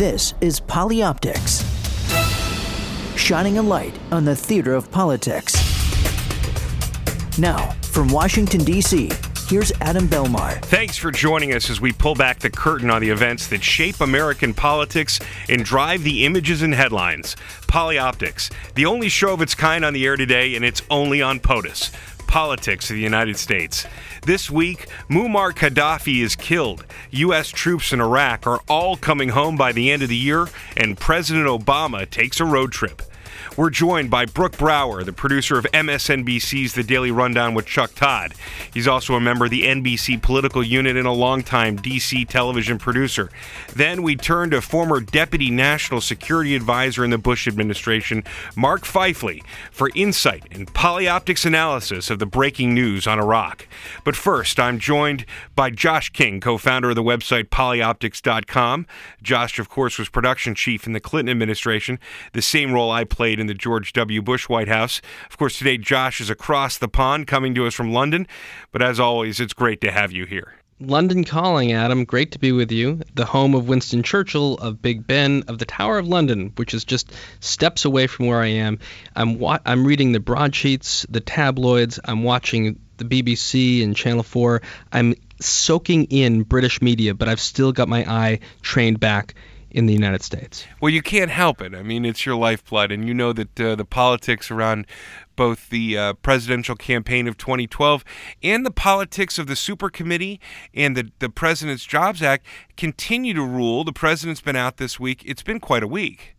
This is Polyoptics, shining a light on the theater of politics. Now, from Washington, D.C., here's Adam Belmar. Thanks for joining us as we pull back the curtain on the events that shape American politics and drive the images and headlines. Polyoptics, the only show of its kind on the air today, and it's only on POTUS politics of the United States. This week, Muammar Gaddafi is killed. U.S. troops in Iraq are all coming home by the end of the year, and President Obama takes a road trip. We're joined by Brooke Brower, the producer of MSNBC's The Daily Rundown with Chuck Todd. He's also a member of the NBC political unit and a longtime DC television producer. Then we turn to former Deputy National Security Advisor in the Bush administration, Mark Pfeifle, for insight and polyoptics analysis of the breaking news on Iraq. But first, I'm joined by Josh King, co founder of the website polyoptics.com. Josh, of course, was production chief in the Clinton administration, the same role I played in the George W. Bush White House. Of course, today Josh is across the pond coming to us from London, but as always, it's great to have you here. London calling, Adam. Great to be with you. The home of Winston Churchill, of Big Ben, of the Tower of London, which is just steps away from where I am. I'm wa- I'm reading the broadsheets, the tabloids. I'm watching the BBC and Channel 4. I'm soaking in British media, but I've still got my eye trained back in the United States. Well, you can't help it. I mean, it's your lifeblood, and you know that uh, the politics around both the uh, presidential campaign of 2012 and the politics of the super committee and the, the President's Jobs Act continue to rule. The president's been out this week. It's been quite a week.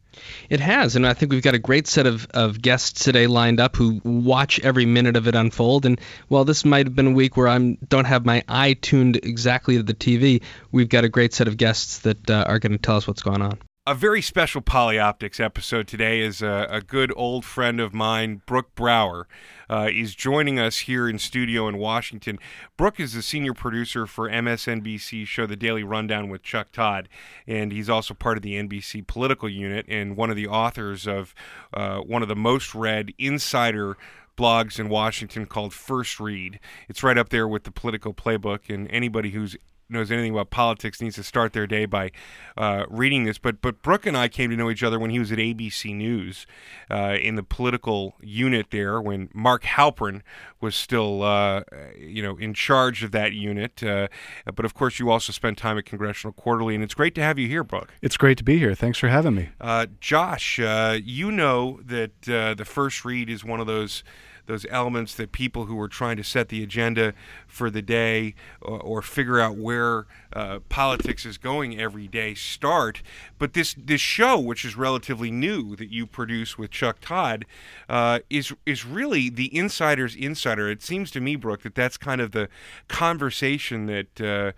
It has, and I think we've got a great set of, of guests today lined up who watch every minute of it unfold. And while this might have been a week where I don't have my eye tuned exactly to the TV, we've got a great set of guests that uh, are going to tell us what's going on. A very special Polyoptics episode today is a, a good old friend of mine, Brooke Brower, uh, is joining us here in studio in Washington. Brooke is the senior producer for MSNBC show The Daily Rundown with Chuck Todd, and he's also part of the NBC political unit and one of the authors of uh, one of the most read insider blogs in Washington called First Read. It's right up there with the political playbook, and anybody who's knows anything about politics needs to start their day by uh, reading this. But but Brooke and I came to know each other when he was at ABC News uh, in the political unit there, when Mark Halperin was still uh, you know in charge of that unit. Uh, but of course, you also spent time at Congressional Quarterly, and it's great to have you here, Brooke. It's great to be here. Thanks for having me, uh, Josh. Uh, you know that the first read is one of those those elements that people who are trying to set the agenda for the day or, or figure out where uh, politics is going every day start. But this this show, which is relatively new, that you produce with Chuck Todd, uh, is is really the insider's insider. It seems to me, Brooke, that that's kind of the conversation that. Uh,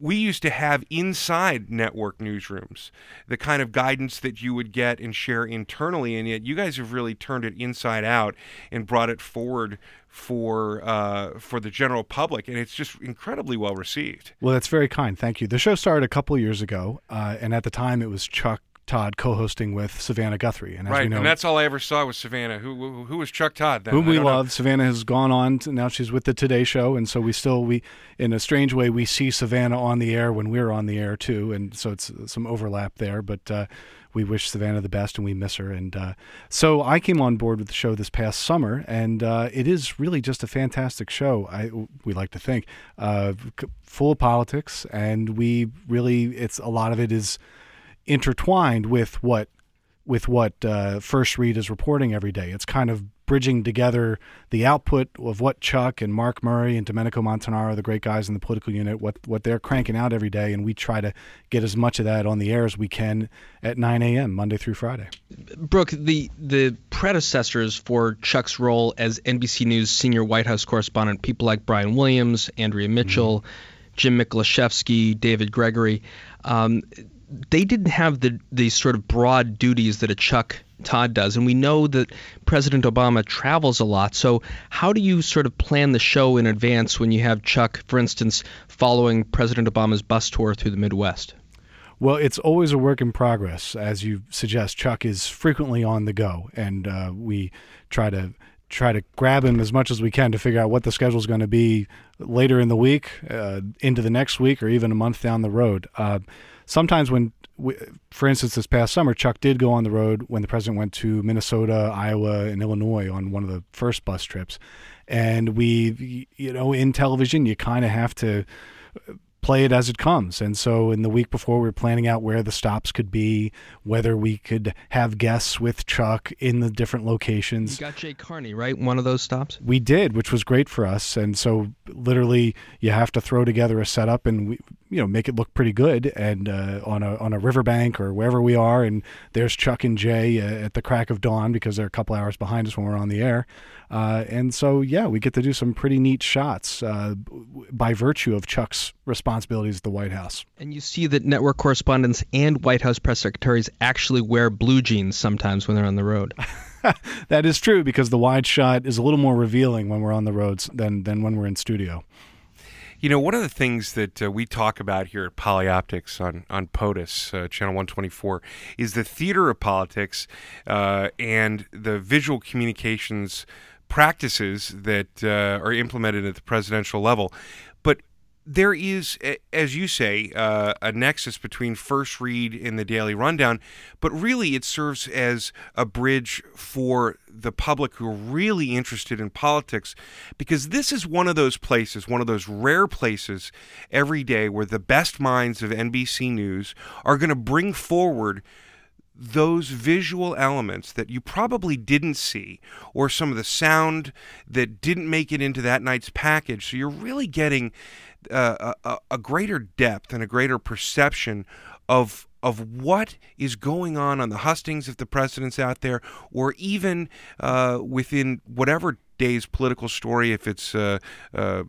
we used to have inside network newsrooms the kind of guidance that you would get and share internally and yet you guys have really turned it inside out and brought it forward for uh, for the general public and it's just incredibly well received. Well that's very kind. Thank you. The show started a couple years ago uh, and at the time it was chuck Todd co-hosting with Savannah Guthrie, and right, know, and that's all I ever saw was Savannah. Who who, who was Chuck Todd? Then? Whom we love. Know. Savannah has gone on. To, now she's with the Today Show, and so we still we in a strange way we see Savannah on the air when we're on the air too, and so it's some overlap there. But uh, we wish Savannah the best, and we miss her. And uh, so I came on board with the show this past summer, and uh, it is really just a fantastic show. I we like to think uh, full of politics, and we really it's a lot of it is intertwined with what with what uh, First Read is reporting every day. It's kind of bridging together the output of what Chuck and Mark Murray and Domenico Montanaro, the great guys in the political unit, what what they're cranking out every day, and we try to get as much of that on the air as we can at 9 a.m. Monday through Friday. Brooke, the the predecessors for Chuck's role as NBC News senior White House correspondent, people like Brian Williams, Andrea Mitchell, mm-hmm. Jim Miklaszewski, David Gregory. Um, they didn't have the the sort of broad duties that a Chuck Todd does, and we know that President Obama travels a lot. So how do you sort of plan the show in advance when you have Chuck, for instance, following President Obama's bus tour through the Midwest? Well, it's always a work in progress, as you suggest. Chuck is frequently on the go, and uh, we try to try to grab him as much as we can to figure out what the schedule is going to be later in the week, uh, into the next week, or even a month down the road. Uh, sometimes when we, for instance, this past summer, Chuck did go on the road when the president went to Minnesota, Iowa, and Illinois on one of the first bus trips. And we, you know, in television, you kind of have to uh, play it as it comes. And so in the week before, we were planning out where the stops could be, whether we could have guests with Chuck in the different locations. You got Jay Carney, right? One of those stops? We did, which was great for us. And so literally you have to throw together a setup and we, you know, make it look pretty good and uh, on a on a riverbank or wherever we are. And there's Chuck and Jay uh, at the crack of dawn because they're a couple hours behind us when we're on the air. Uh, and so, yeah, we get to do some pretty neat shots uh, by virtue of Chuck's responsibilities at the White House. And you see that network correspondents and White House press secretaries actually wear blue jeans sometimes when they're on the road. that is true because the wide shot is a little more revealing when we're on the roads than, than when we're in studio. You know, one of the things that uh, we talk about here at Polyoptics on on POTUS, uh, Channel 124, is the theater of politics uh, and the visual communications practices that uh, are implemented at the presidential level. There is, as you say, uh, a nexus between First Read and the Daily Rundown, but really it serves as a bridge for the public who are really interested in politics because this is one of those places, one of those rare places every day where the best minds of NBC News are going to bring forward those visual elements that you probably didn't see, or some of the sound that didn't make it into that night's package. So you're really getting uh, a, a greater depth and a greater perception of of what is going on on the hustings if the president's out there, or even uh, within whatever day's political story, if it's uh, uh,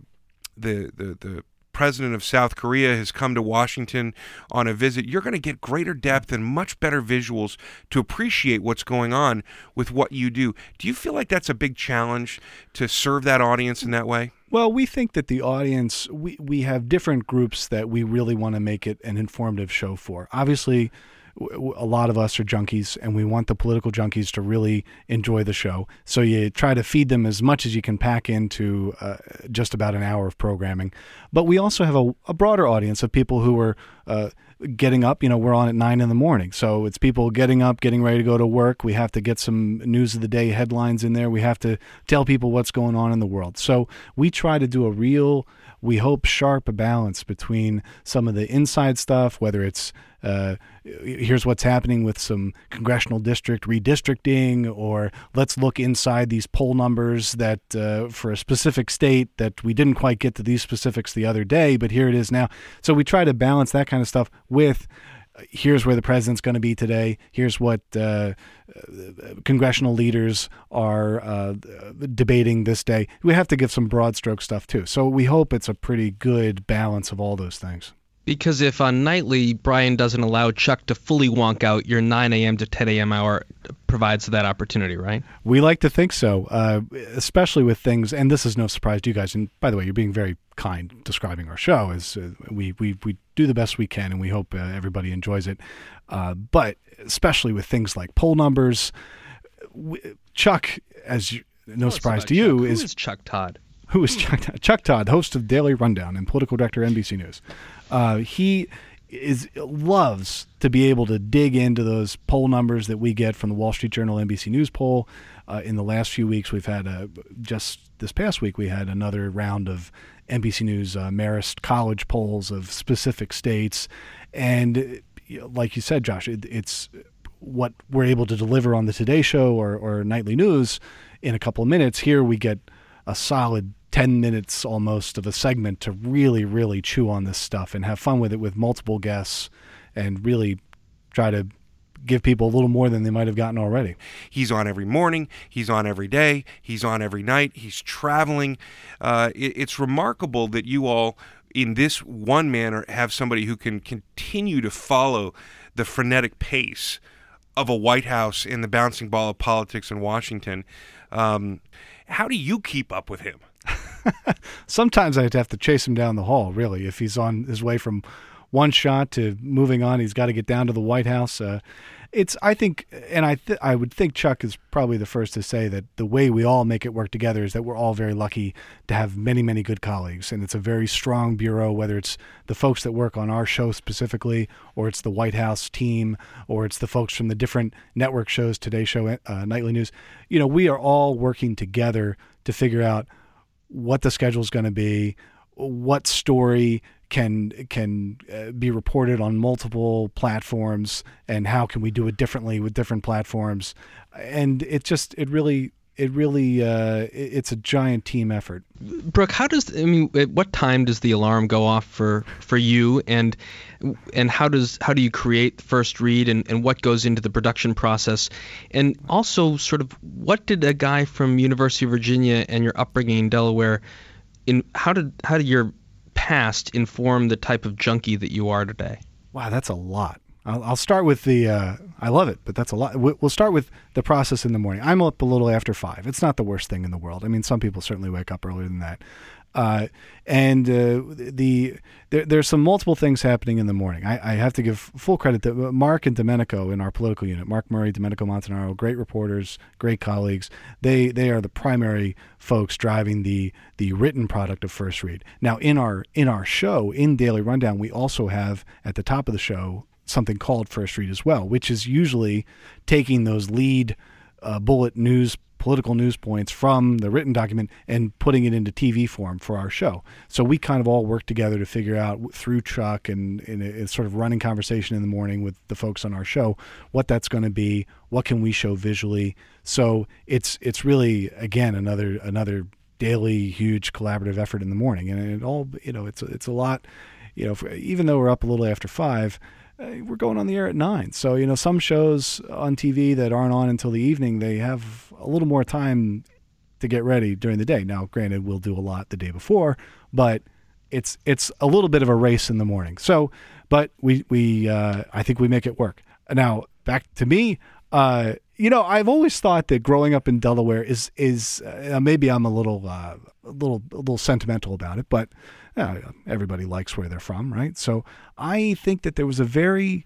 the, the the president of South Korea has come to Washington on a visit, you're going to get greater depth and much better visuals to appreciate what's going on with what you do. Do you feel like that's a big challenge to serve that audience in that way? Well, we think that the audience, we, we have different groups that we really want to make it an informative show for. Obviously, a lot of us are junkies and we want the political junkies to really enjoy the show. So you try to feed them as much as you can pack into uh, just about an hour of programming. But we also have a, a broader audience of people who are uh, getting up. You know, we're on at nine in the morning. So it's people getting up, getting ready to go to work. We have to get some news of the day headlines in there. We have to tell people what's going on in the world. So we try to do a real we hope sharp balance between some of the inside stuff, whether it's uh, here's what's happening with some congressional district redistricting, or let's look inside these poll numbers that uh, for a specific state that we didn't quite get to these specifics the other day, but here it is now. So we try to balance that kind of stuff with here's where the president's going to be today. Here's what uh, congressional leaders are uh, debating this day. We have to give some broad stroke stuff too. So we hope it's a pretty good balance of all those things. Because if on nightly Brian doesn't allow Chuck to fully wonk out, your 9 a.m. to 10 a.m. hour provides that opportunity, right? We like to think so, uh, especially with things. And this is no surprise to you guys. And by the way, you're being very kind describing our show. As uh, we we we do the best we can, and we hope uh, everybody enjoys it. Uh, but especially with things like poll numbers, we, Chuck, as you, no surprise to you, Chuck. is, is Chuck Todd who is Chuck Todd? Chuck Todd, host of Daily Rundown and political director NBC News. Uh, he is loves to be able to dig into those poll numbers that we get from the Wall Street Journal NBC News poll. Uh, in the last few weeks, we've had a, just this past week we had another round of NBC News uh, Marist College polls of specific states, and like you said, Josh, it, it's what we're able to deliver on the Today Show or, or nightly news in a couple of minutes. Here we get a solid 10 minutes almost of a segment to really, really chew on this stuff and have fun with it with multiple guests and really try to give people a little more than they might have gotten already. He's on every morning. He's on every day. He's on every night. He's traveling. Uh, it, it's remarkable that you all, in this one manner, have somebody who can continue to follow the frenetic pace of a White House in the bouncing ball of politics in Washington. Um, how do you keep up with him? Sometimes I'd have to chase him down the hall, really, if he's on his way from one shot to moving on. He's got to get down to the White House. Uh, it's I think, and I th- I would think Chuck is probably the first to say that the way we all make it work together is that we're all very lucky to have many many good colleagues, and it's a very strong bureau. Whether it's the folks that work on our show specifically, or it's the White House team, or it's the folks from the different network shows, Today Show, uh, Nightly News, you know, we are all working together to figure out what the schedule is going to be, what story can can uh, be reported on multiple platforms and how can we do it differently with different platforms. And it just it really it really uh, it's a giant team effort. Brooke, how does I mean at what time does the alarm go off for for you and and how does how do you create the first read and, and what goes into the production process and also sort of what did a guy from University of Virginia and your upbringing in Delaware in how did how did your past inform the type of junkie that you are today? Wow, that's a lot. I'll, I'll start with the. Uh, I love it, but that's a lot. We'll start with the process in the morning. I'm up a little after five. It's not the worst thing in the world. I mean, some people certainly wake up earlier than that. Uh, and uh, the there, there's some multiple things happening in the morning. I, I, have to give full credit to Mark and Domenico in our political unit. Mark Murray, Domenico Montanaro, great reporters, great colleagues. They they are the primary folks driving the the written product of First Read. Now in our in our show in Daily Rundown, we also have at the top of the show something called First Read as well, which is usually taking those lead uh, bullet news political news points from the written document and putting it into TV form for our show. So we kind of all work together to figure out through Chuck and a, a sort of running conversation in the morning with the folks on our show what that's going to be, what can we show visually. So it's it's really again another another daily huge collaborative effort in the morning, and it all you know it's it's a lot. You know, for, even though we're up a little after five, uh, we're going on the air at nine. So, you know, some shows on TV that aren't on until the evening, they have a little more time to get ready during the day. Now, granted, we'll do a lot the day before, but it's it's a little bit of a race in the morning. So, but we we uh, I think we make it work. Now, back to me. Uh, you know, I've always thought that growing up in Delaware is is uh, maybe I'm a little uh, a little a little sentimental about it, but uh, everybody likes where they're from, right? So I think that there was a very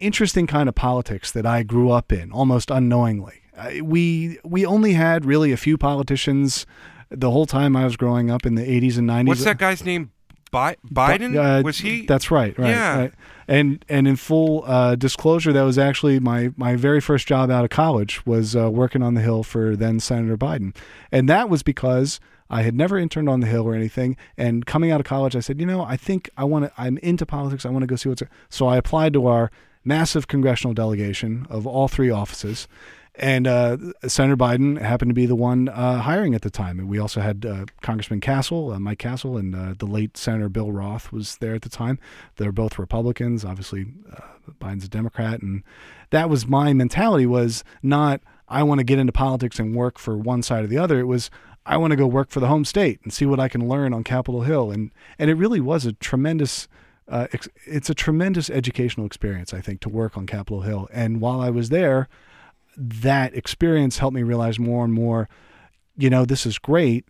interesting kind of politics that I grew up in, almost unknowingly. Uh, we we only had really a few politicians the whole time I was growing up in the 80s and 90s. What's that guy's name? Bi- Biden uh, was he? That's right. Right. Yeah. Right. And and in full uh, disclosure, that was actually my my very first job out of college was uh, working on the Hill for then Senator Biden, and that was because I had never interned on the Hill or anything. And coming out of college, I said, you know, I think I want to. I'm into politics. I want to go see what's. So I applied to our massive congressional delegation of all three offices. And uh, Senator Biden happened to be the one uh, hiring at the time. And we also had uh, Congressman Castle, uh, Mike Castle, and uh, the late Senator Bill Roth was there at the time. They're both Republicans. Obviously, uh, Biden's a Democrat, and that was my mentality. Was not I want to get into politics and work for one side or the other. It was I want to go work for the home state and see what I can learn on Capitol Hill. And and it really was a tremendous. Uh, it's a tremendous educational experience, I think, to work on Capitol Hill. And while I was there, that experience helped me realize more and more, you know, this is great.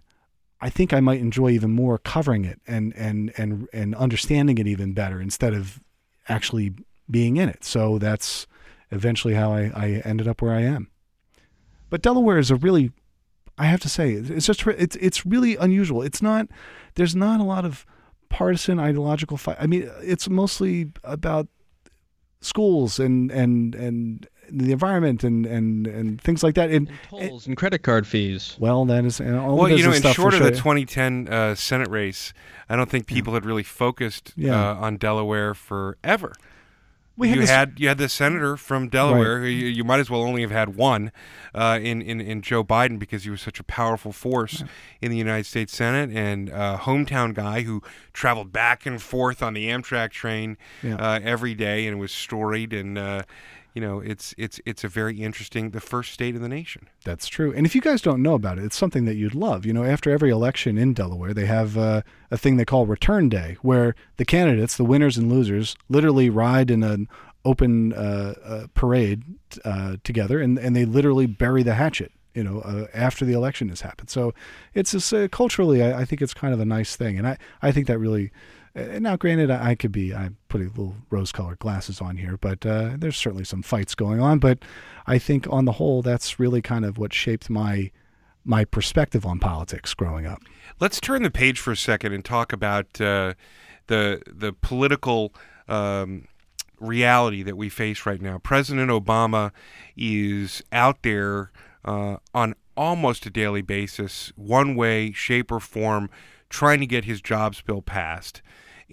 I think I might enjoy even more covering it and and and and understanding it even better instead of actually being in it. So that's eventually how I, I ended up where I am. But Delaware is a really, I have to say, it's just it's it's really unusual. It's not there's not a lot of partisan ideological fight. I mean, it's mostly about schools and and and the environment and, and, and things like that. And, and tolls and, and, credit card fees. Well, that is all well, you know, in short of the 2010 uh, Senate race, I don't think people yeah. had really focused yeah. uh, on Delaware forever. We you had, had, you had the senator from Delaware. Right. You, you, might as well only have had one uh, in, in in Joe Biden because he was such a powerful force yeah. in the United States Senate and a hometown guy who traveled back and forth on the Amtrak train yeah. uh, every day and was storied and uh, you know, it's it's it's a very interesting the first state in the nation. That's true. And if you guys don't know about it, it's something that you'd love. You know, after every election in Delaware, they have uh, a thing they call Return Day, where the candidates, the winners and losers, literally ride in an open uh, uh, parade uh, together, and and they literally bury the hatchet you know, uh, after the election has happened. So it's just, uh, culturally, I, I, think it's kind of a nice thing, and I, I think that really. Uh, now, granted, I, I, could be I'm putting little rose-colored glasses on here, but uh, there's certainly some fights going on. But I think on the whole, that's really kind of what shaped my my perspective on politics growing up. Let's turn the page for a second and talk about uh, the the political. Um, reality that we face right now. President Obama is out there uh, on almost a daily basis, one way, shape, or form, trying to get his jobs bill passed.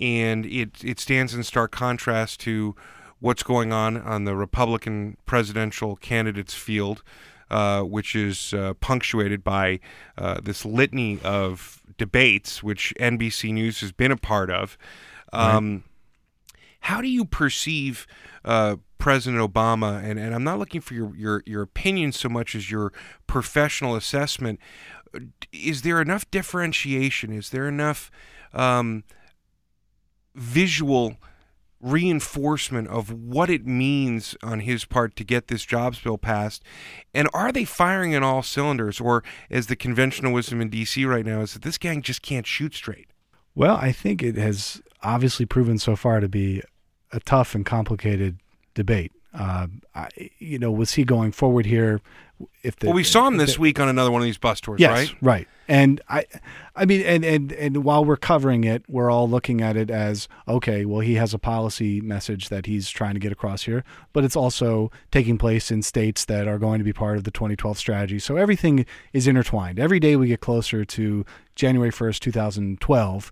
And it, it stands in stark contrast to what's going on on the Republican presidential candidates field, uh, which is uh, punctuated by uh, this litany of debates, which NBC News has been a part of. Um, right. How do you perceive uh, President Obama? And, and I'm not looking for your, your, your opinion so much as your professional assessment. Is there enough differentiation? Is there enough um, visual reinforcement of what it means on his part to get this jobs bill passed? And are they firing in all cylinders? Or, as the conventional wisdom in D.C. right now is that this gang just can't shoot straight? Well, I think it has obviously proven so far to be a tough and complicated debate. Uh, I, you know, was see going forward here? If the, well, we saw him this the, week on another one of these bus tours, yes, right? Right. And I, I mean, and, and and while we're covering it, we're all looking at it as okay. Well, he has a policy message that he's trying to get across here, but it's also taking place in states that are going to be part of the 2012 strategy. So everything is intertwined. Every day we get closer to January 1st, 2012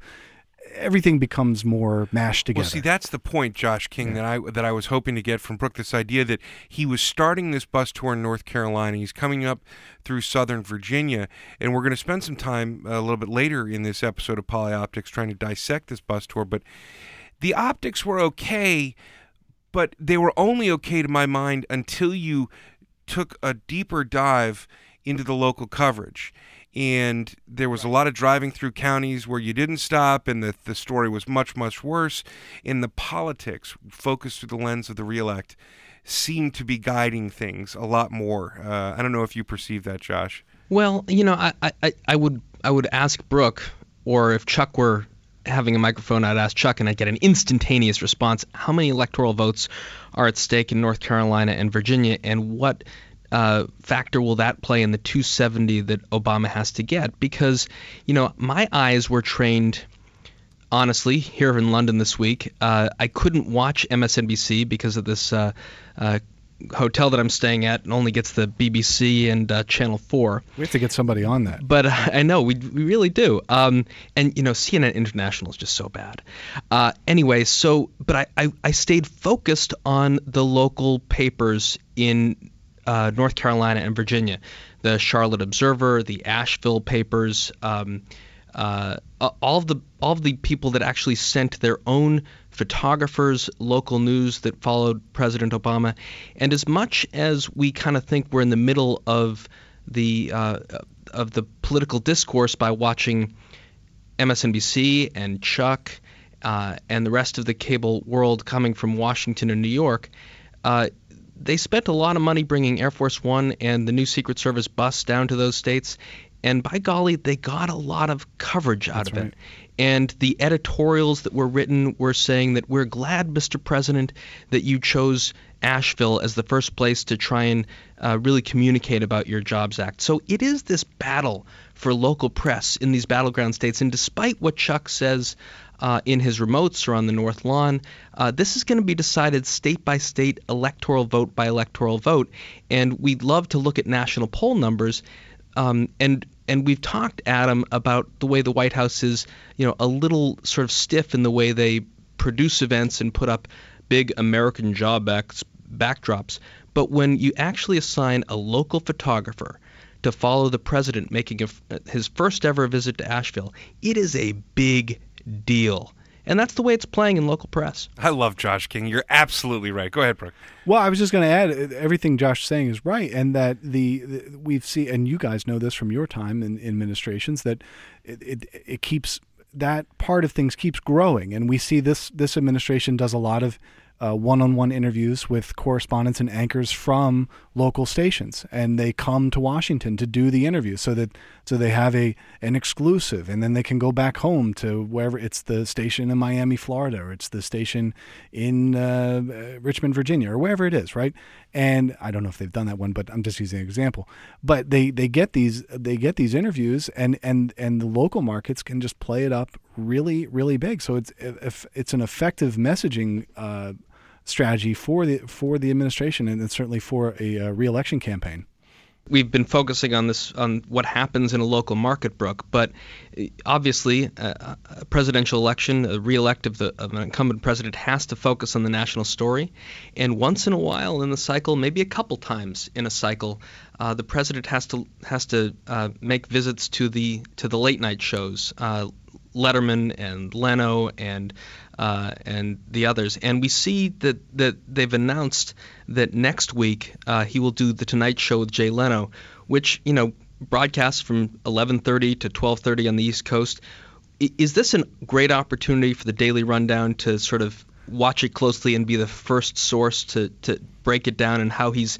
everything becomes more mashed together. Well, see, that's the point, Josh King, yeah. that I that I was hoping to get from Brooke. This idea that he was starting this bus tour in North Carolina, he's coming up through Southern Virginia, and we're going to spend some time uh, a little bit later in this episode of Polyoptics trying to dissect this bus tour. But the optics were okay, but they were only okay to my mind until you took a deeper dive into the local coverage and there was a lot of driving through counties where you didn't stop and the, the story was much much worse. And the politics focused through the lens of the reelect seemed to be guiding things a lot more. Uh, i don't know if you perceive that josh. Well you know I, I, I would i would ask brooke or if chuck were having a microphone i'd ask chuck and i'd get an instantaneous response. How many electoral votes are at stake in north carolina and virginia and what uh, factor will that play in the 270 that Obama has to get? Because, you know, my eyes were trained, honestly, here in London this week. Uh, I couldn't watch MSNBC because of this uh, uh, hotel that I'm staying at and only gets the BBC and uh, Channel 4. We have to get somebody on that. But uh, I know, we, we really do. Um, and, you know, CNN International is just so bad. Uh, anyway, so, but I, I, I stayed focused on the local papers in uh, North Carolina and Virginia, the Charlotte Observer, the Asheville papers, um, uh, all of the all of the people that actually sent their own photographers, local news that followed President Obama, and as much as we kind of think we're in the middle of the uh, of the political discourse by watching MSNBC and Chuck uh, and the rest of the cable world coming from Washington and New York, uh, they spent a lot of money bringing Air Force One and the new Secret Service bus down to those states. And by golly, they got a lot of coverage out That's of right. it. And the editorials that were written were saying that we're glad, Mr. President, that you chose Asheville as the first place to try and uh, really communicate about your Jobs Act. So it is this battle for local press in these battleground states. And despite what Chuck says uh, in his remotes or on the North Lawn. Uh, this is going to be decided state by state, electoral vote by electoral vote. And we'd love to look at national poll numbers. Um, and and we've talked, Adam, about the way the White House is, you know, a little sort of stiff in the way they produce events and put up big American job backs, backdrops. But when you actually assign a local photographer to follow the president making a, his first ever visit to Asheville, it is a big deal. And that's the way it's playing in local press. I love Josh King. You're absolutely right. Go ahead, Brooke. Well, I was just going to add uh, everything Josh is saying is right, and that the, the we've seen, and you guys know this from your time in, in administrations, that it, it, it keeps that part of things keeps growing, and we see this this administration does a lot of uh, one-on-one interviews with correspondents and anchors from local stations, and they come to Washington to do the interview, so that so they have a an exclusive, and then they can go back home to wherever it's the station in Miami, Florida, or it's the station in uh, Richmond, Virginia, or wherever it is, right? And I don't know if they've done that one, but I'm just using an example. But they they get these they get these interviews, and and and the local markets can just play it up really really big. So it's if it's an effective messaging. Uh, strategy for the for the administration and certainly for a uh, reelection campaign. We've been focusing on this on what happens in a local market, Brooke, but uh, obviously uh, a presidential election, a reelect of, the, of an incumbent president has to focus on the national story. And once in a while in the cycle, maybe a couple times in a cycle, uh, the president has to has to uh, make visits to the to the late night shows. Uh, Letterman and Leno and uh, and the others. And we see that that they've announced that next week uh, he will do the Tonight Show with Jay Leno, which you know broadcasts from 11:30 to 12:30 on the East Coast. Is this a great opportunity for the Daily Rundown to sort of watch it closely and be the first source to to break it down and how he's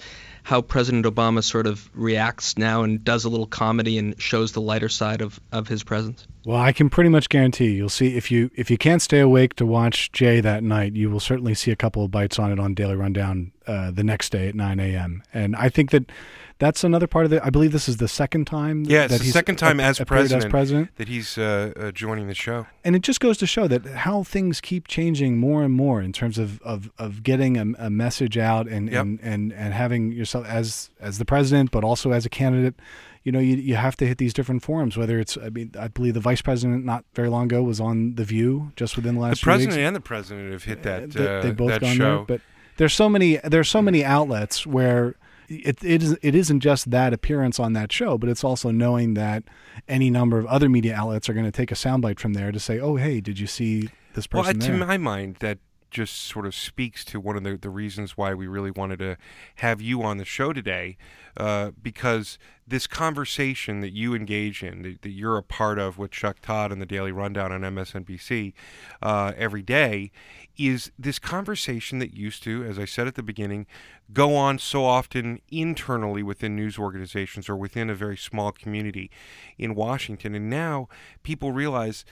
how President Obama sort of reacts now and does a little comedy and shows the lighter side of, of his presence? Well, I can pretty much guarantee you'll see if you if you can't stay awake to watch Jay that night, you will certainly see a couple of bites on it on Daily Rundown uh, the next day at 9 a.m. And I think that that's another part of it. I believe this is the second time. Yeah, it's the second time as, president, as president that he's uh, uh, joining the show. And it just goes to show that how things keep changing more and more in terms of of, of getting a, a message out and, yep. and, and and having yourself as as the president, but also as a candidate. You know, you, you have to hit these different forums. Whether it's, I mean, I believe the vice president not very long ago was on the View just within the last. The president weeks. and the president have hit that. Uh, they, they both that gone show. there, but there's so many there's so many outlets where it, it, is, it isn't just that appearance on that show, but it's also knowing that any number of other media outlets are going to take a soundbite from there to say, oh, hey, did you see this person well, there? to my mind, that just sort of speaks to one of the, the reasons why we really wanted to have you on the show today, uh, because this conversation that you engage in, that, that, you're a part of with Chuck Todd and the Daily Rundown on MSNBC uh, every day, is this conversation that used to, as I said at the beginning, go on so often internally within news organizations or within a very small community in Washington. And now people realize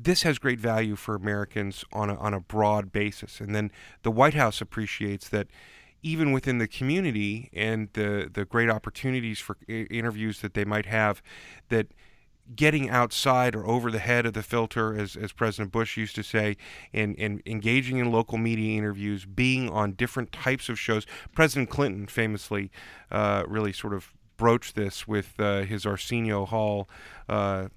this has great value for Americans on a, on a broad basis. And then the White House appreciates that even within the community and the, the great opportunities for interviews that they might have, that getting outside or over the head of the filter, as, as President Bush used to say, and, and engaging in local media interviews, being on different types of shows. President Clinton famously uh, really sort of broached this with uh, his Arsenio Hall uh,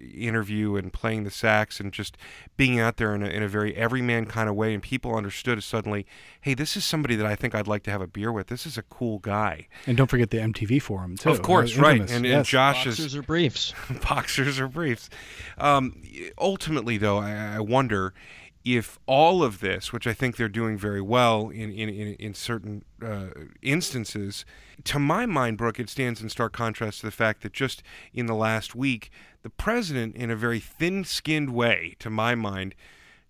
interview and playing the sax and just being out there in a, in a very everyman kind of way. And people understood suddenly, hey, this is somebody that I think I'd like to have a beer with. This is a cool guy. And don't forget the MTV forum, too. Of course, uh, right. And, yes. and Josh's. Boxers or briefs. boxers or briefs. Um, ultimately, though, I, I wonder if all of this, which I think they're doing very well in in, in, in certain uh, instances, to my mind, Brooke, it stands in stark contrast to the fact that just in the last week, the president, in a very thin-skinned way, to my mind,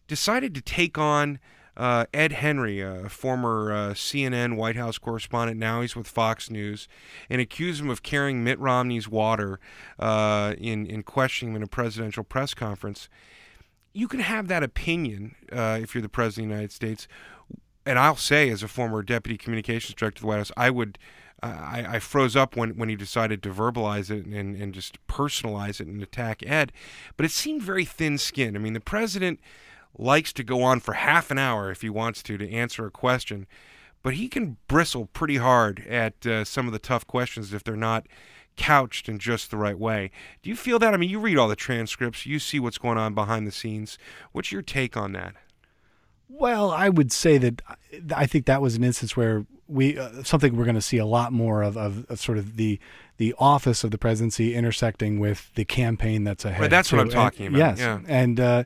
decided to take on. Uh, Ed Henry, a former uh, CNN White House correspondent, now he's with Fox News, and accused him of carrying Mitt Romney's water uh, in in questioning him in a presidential press conference you can have that opinion uh, if you're the president of the United States. And I'll say, as a former deputy communications director of the White House, I would. Uh, I, I, froze up when, when he decided to verbalize it and, and just personalize it and attack Ed. But it seemed very thin skinned. I mean, the president likes to go on for half an hour if he wants to to answer a question, but he can bristle pretty hard at uh, some of the tough questions if they're not couched in just the right way. Do you feel that? I mean, you read all the transcripts, you see what's going on behind the scenes. What's your take on that? Well, I would say that I think that was an instance where we uh, something we're going to see a lot more of, of, of, sort of the the office of the presidency intersecting with the campaign that's ahead. Right, that's too. what I'm talking and, about. Yes, yeah. and uh,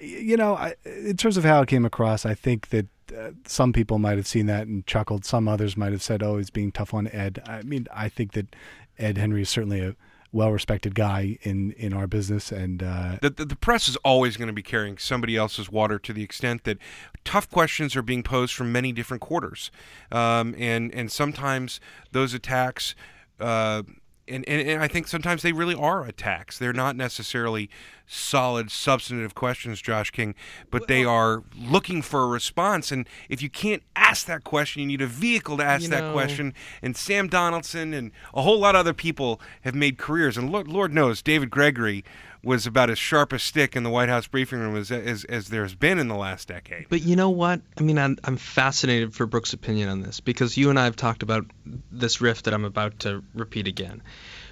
you know, I, in terms of how it came across, I think that uh, some people might have seen that and chuckled. Some others might have said, "Oh, he's being tough on Ed." I mean, I think that Ed Henry is certainly a, well-respected guy in in our business, and uh, the, the, the press is always going to be carrying somebody else's water to the extent that tough questions are being posed from many different quarters, um, and and sometimes those attacks. Uh, and, and, and I think sometimes they really are attacks. They're not necessarily solid, substantive questions, Josh King, but they are looking for a response. And if you can't ask that question, you need a vehicle to ask You that know- question. And Sam Donaldson and a whole lot of other people have made careers. And Lord, Lord knows, David Gregory was about as sharp a stick in the White House briefing room as, as, as there's been in the last decade. But you know what? I mean, I'm, I'm fascinated for Brooks' opinion on this because you and I have talked about this riff that I'm about to repeat again,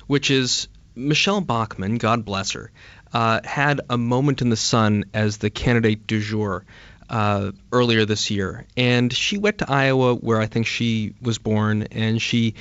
which is Michele Bachmann, God bless her, uh, had a moment in the sun as the candidate du jour uh, earlier this year. And she went to Iowa, where I think she was born, and she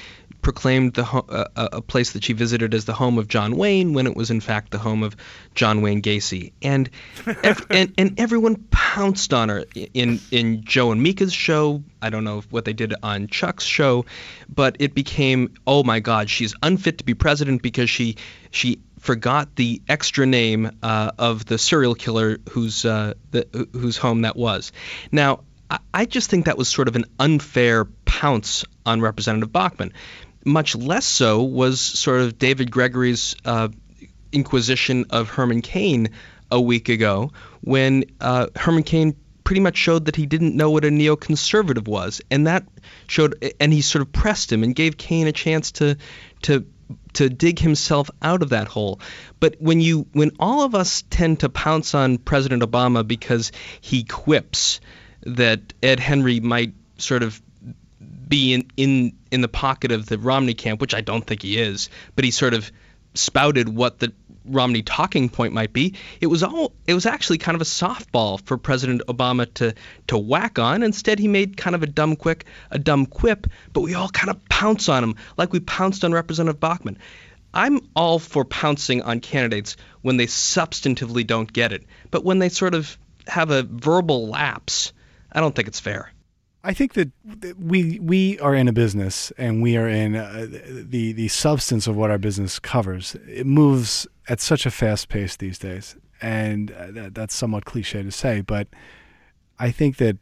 proclaimed the ho- uh, a a place that she visited as the home of John Wayne when it was in fact the home of John Wayne Gacy. And ev- and, and everyone pounced on her in in Joe and Mika's show. I don't know what they did on Chuck's show, but it became oh my God, she's unfit to be president because she she forgot the extra name uh, of the serial killer whose uh, the, whose home that was. Now. I- I just think that was sort of an unfair pounce on Representative Bachmann. Much less so was sort of David Gregory's uh, inquisition of Herman Cain a week ago when uh, Herman Cain pretty much showed that he didn't know what a neoconservative was, and that showed, and he sort of pressed him and gave Cain a chance to to to dig himself out of that hole. But when you when all of us tend to pounce on President Obama because he quips that Ed Henry might sort of be in, in in the pocket of the Romney camp, which I don't think he is, but he sort of spouted what the Romney talking point might be. It was all it was actually kind of a softball for President Obama to to whack on. Instead, he made kind of a dumb quick a dumb quip, but we all kind of pounce on him like we pounced on Representative Bachmann. I'm all for pouncing on candidates when they substantively don't get it, but when they sort of have a verbal lapse, I don't think it's fair. I think that we we are in a business and we are in uh, the the substance of what our business covers. It moves at such a fast pace these days, and uh, that, that's somewhat cliche to say, but I think that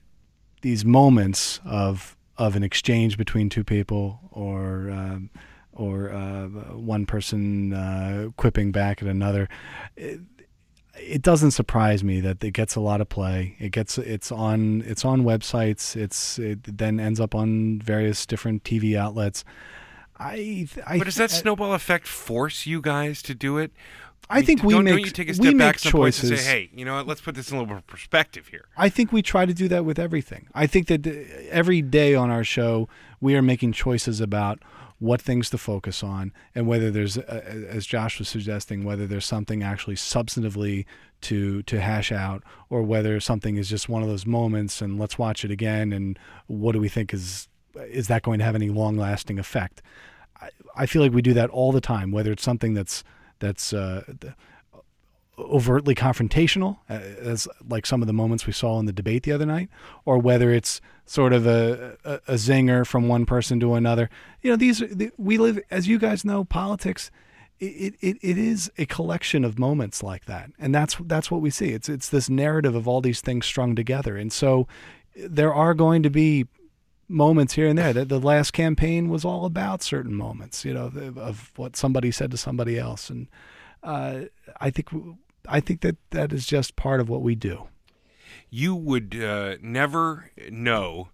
these moments of of an exchange between two people or um, or uh, one person uh, quipping back at another. It, doesn't surprise me that it gets a lot of play. It gets it's on it's on websites. It's it then ends up on various different TV outlets. I, I But does that snowball effect force you guys to do it? I think mean, we don't, make don't you take a we back make some points and choices. say, hey, you know what? Let's put this in a little bit of perspective here. I think we try to do that with everything. I think that uh, every day on our show, we are making choices about what things to focus on and whether there's, uh, as Josh was suggesting, whether there's something actually substantively to to hash out, or whether something is just one of those moments and let's watch it again and what do we think is is that going to have any long lasting effect? I, I feel like we do that all the time, whether it's something that's that's uh, overtly confrontational, uh, as like some of the moments we saw in the debate the other night, or whether it's sort of a, a, a zinger from one person to another. You know, these the, we live, as you guys know, politics. It, it, it is a collection of moments like that, and that's that's what we see. It's it's this narrative of all these things strung together, and so there are going to be moments here and there. That the last campaign was all about certain moments, you know, of what somebody said to somebody else, and uh, I think I think that that is just part of what we do. You would uh, never know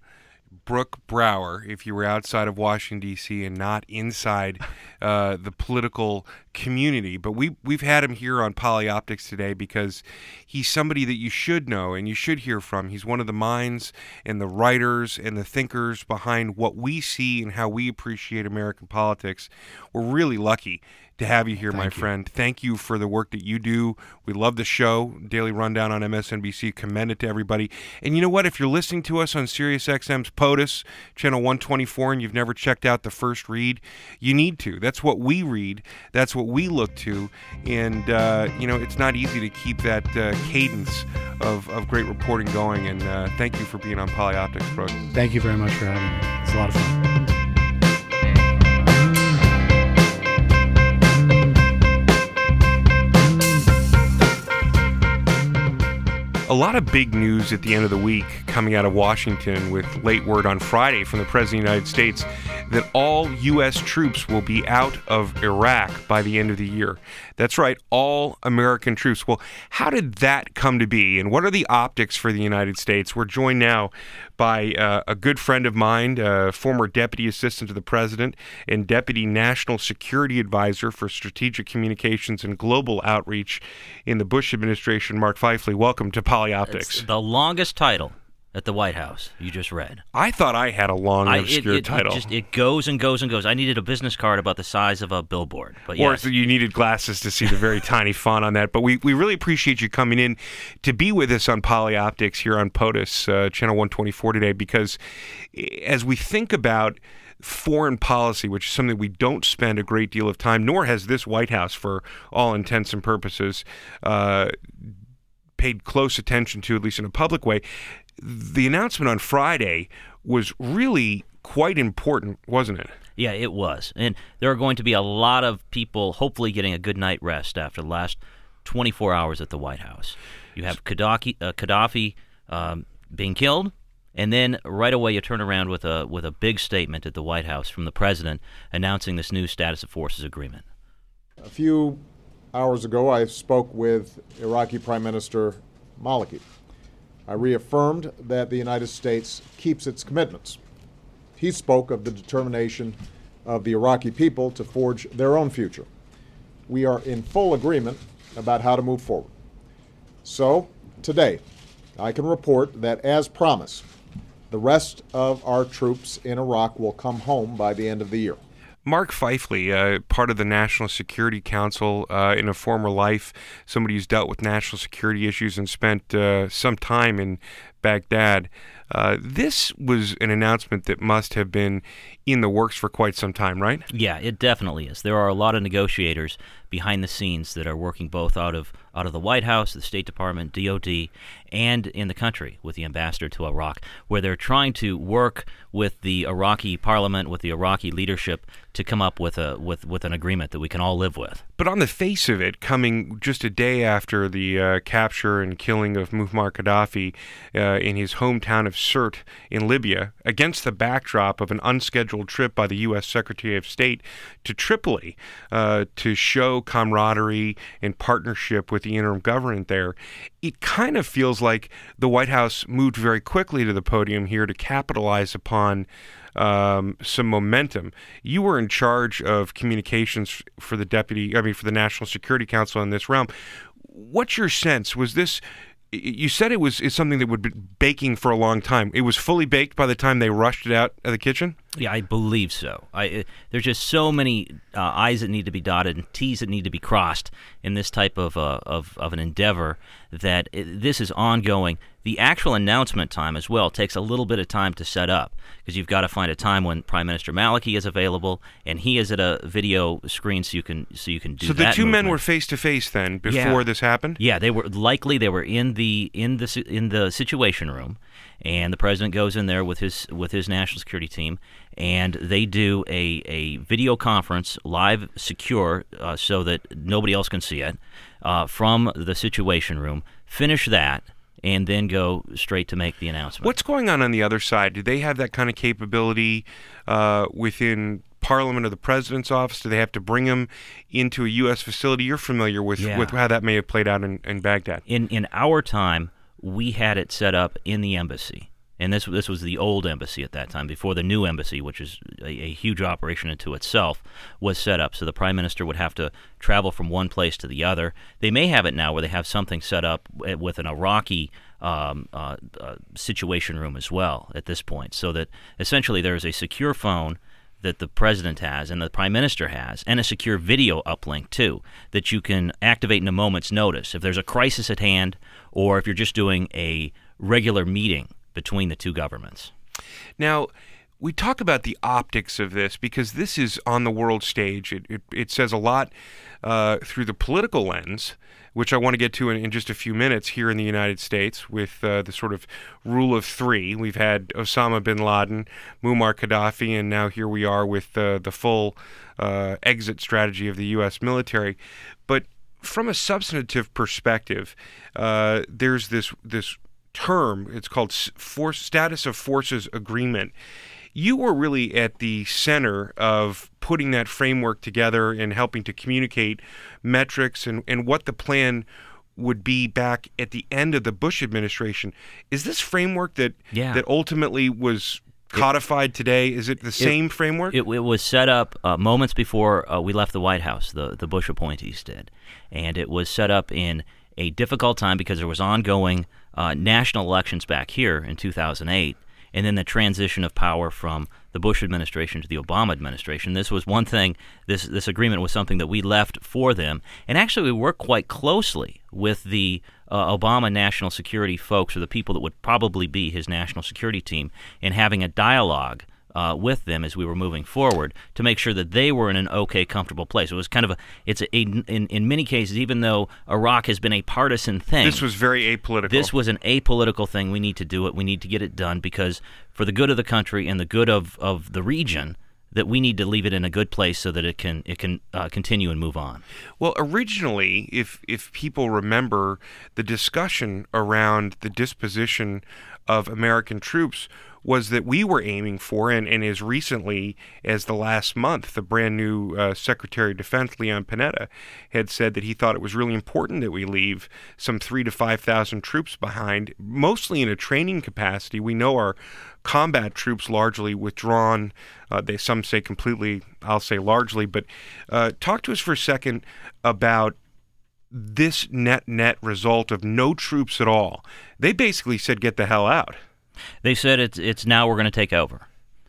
Brooke Brower if you were outside of Washington D.C. and not inside uh, the political community. But we we've had him here on Polyoptics today because he's somebody that you should know and you should hear from. He's one of the minds and the writers and the thinkers behind what we see and how we appreciate American politics. We're really lucky to have you here, my friend. Thank you for the work that you do. We love the show, Daily Rundown on MSNBC. Commend it to everybody. And you know what? If you're listening to us on SiriusXM's POTUS, channel 124, and you've never checked out the first read, you need to. That's what we read. That's what we look to. And, uh, you know, it's not easy to keep that uh, cadence of, of great reporting going. And uh, thank you for being on Polyoptics, Brooke. Thank you very much for having me. It's a lot of fun. A lot of big news at the end of the week coming out of Washington with late word on Friday from the President of the United States that all U.S. troops will be out of Iraq by the end of the year. That's right, all American troops. Well, how did that come to be, and what are the optics for the United States? We're joined now by uh, a good friend of mine, uh, former Deputy Assistant to the President and Deputy National Security Advisor for Strategic Communications and Global Outreach in the Bush administration, Mark Pfeifle. Welcome to Polyoptics. It's the longest title at the White House. You just read. I thought I had a long, I- obscure it, it, title. It, just, it goes and goes and goes. I needed a business card about the size of a billboard. But Or yes. you needed glasses to see the very tiny font on that. But we, we really appreciate you coming in to be with us on Polioptics here on POTUS, uh, Channel 124 today, because as we think about foreign policy, which is something we don't spend a great deal of time, nor has this White House for all intents and purposes, uh, paid close attention to, at least in a public way. The announcement on Friday was really quite important, wasn't it? Yeah, it was. And there are going to be a lot of people hopefully getting a good night rest after the last 24 hours at the White House. You have Gaddafi, uh, Gaddafi um, being killed, and then right away you turn around with a with a big statement at the White House from the president announcing this new status of forces agreement. A few hours ago, I spoke with Iraqi Prime Minister Maliki. I reaffirmed that the United States keeps its commitments. He spoke of the determination of the Iraqi people to forge their own future. We are in full agreement about how to move forward. So, today, I can report that, as promised, the rest of our troops in Iraq will come home by the end of the year. Mark Pfeifle, uh, part of the National Security Council uh, in a former life, somebody who's dealt with national security issues and spent uh, some time in Baghdad. Uh, this was an announcement that must have been in the works for quite some time, right? Yeah, it definitely is. There are a lot of negotiators behind the scenes that are working both out of out of the White House, the State Department, DoD, and in the country with the ambassador to Iraq, where they're trying to work with the Iraqi parliament, with the Iraqi leadership, to come up with a with with an agreement that we can all live with. But on the face of it, coming just a day after the uh, capture and killing of Muammar Gaddafi uh, in his hometown of Sirte in Libya, against the backdrop of an unscheduled trip by the U.S. Secretary of State to Tripoli uh, to show camaraderie and partnership with the interim government there, it kind of feels like the White House moved very quickly to the podium here to capitalize upon um, some momentum. You were in charge of communications for the deputy, I mean, for the National Security Council in this realm. What's your sense? Was this? You said it was is something that would be baking for a long time. It was fully baked by the time they rushed it out of the kitchen. Yeah, I believe so. I, uh, there's just so many uh, I's that need to be dotted and T's that need to be crossed in this type of uh, of, of an endeavor that it, this is ongoing. The actual announcement time as well takes a little bit of time to set up because you've got to find a time when Prime Minister Maliki is available and he is at a video screen so you can so you can do that. so the two men were face to face then before Yeah. this happened. Yeah, they were likely they were in the in the in the situation room, and the president goes in there with his with his national security team, and they do a, a video conference live, secure, uh, so that nobody else can see it, uh, from the situation room. Finish that, and then go straight to make the announcement. What's going on on the other side? Do they have that kind of capability uh, within Parliament or the President's office? Do they have to bring him into a U.S. facility? You're familiar with, Yeah. with how that may have played out in, in Baghdad. in in our time, we had it set up in the embassy, and this this was the old embassy at that time, before the new embassy, which is a, a huge operation into itself, was set up. So the prime minister would have to travel from one place to the other. They may have it now where they have something set up with an Iraqi. Um, uh, uh, situation room as well at this point, so that essentially there is a secure phone that the president has and the prime minister has, and a secure video uplink too, that you can activate in a moment's notice if there's a crisis at hand, or if you're just doing a regular meeting between the two governments. Now, we talk about the optics of this because this is on the world stage. It, it, it says a lot uh, through the political lens, which I want to get to in, in just a few minutes here in the United States with uh, the sort of rule of three. We've had Osama bin Laden, Muammar Gaddafi, and now here we are with uh, the full uh, exit strategy of the U.S. military. But from a substantive perspective, uh, there's this this term. It's called force status of forces agreement. You were really at the center of putting that framework together and helping to communicate metrics and, and what the plan would be back at the end of the Bush administration. Is this framework that Yeah. that ultimately was codified today? Is it the same framework? It, it was set up uh, moments before uh, we left the White House. The the Bush appointees did, and it was set up in a difficult time because there was ongoing uh, national elections back here in 2008, and then the transition of power from the Bush administration to the Obama administration. This was one thing. This this agreement was something that we left for them, and actually we worked quite closely with the uh, Obama national security folks, or the people that would probably be his national security team, in having a dialogue uh, with them as we were moving forward to make sure that they were in an okay, comfortable place. It was kind of a, it's a, a in, in many cases, even though Iraq has been a partisan thing. this was very apolitical. This was an apolitical thing. We need to do it. We need to get it done because for the good of the country and the good of, of the region, that we need to leave it in a good place so that it can it can uh, continue and move on. Well, originally, if if people remember, the discussion around the disposition of American troops was that we were aiming for, and, and as recently as the last month, the brand new uh, Secretary of Defense, Leon Panetta, had said that he thought it was really important that we leave some three to 5,000 troops behind, mostly in a training capacity. We know our combat troops largely withdrawn. Uh, they some say completely. I'll say largely. But uh, talk to us for a second about this net net result of no troops at all. They basically said, "Get the hell out." They said it's it's now we're going to take over,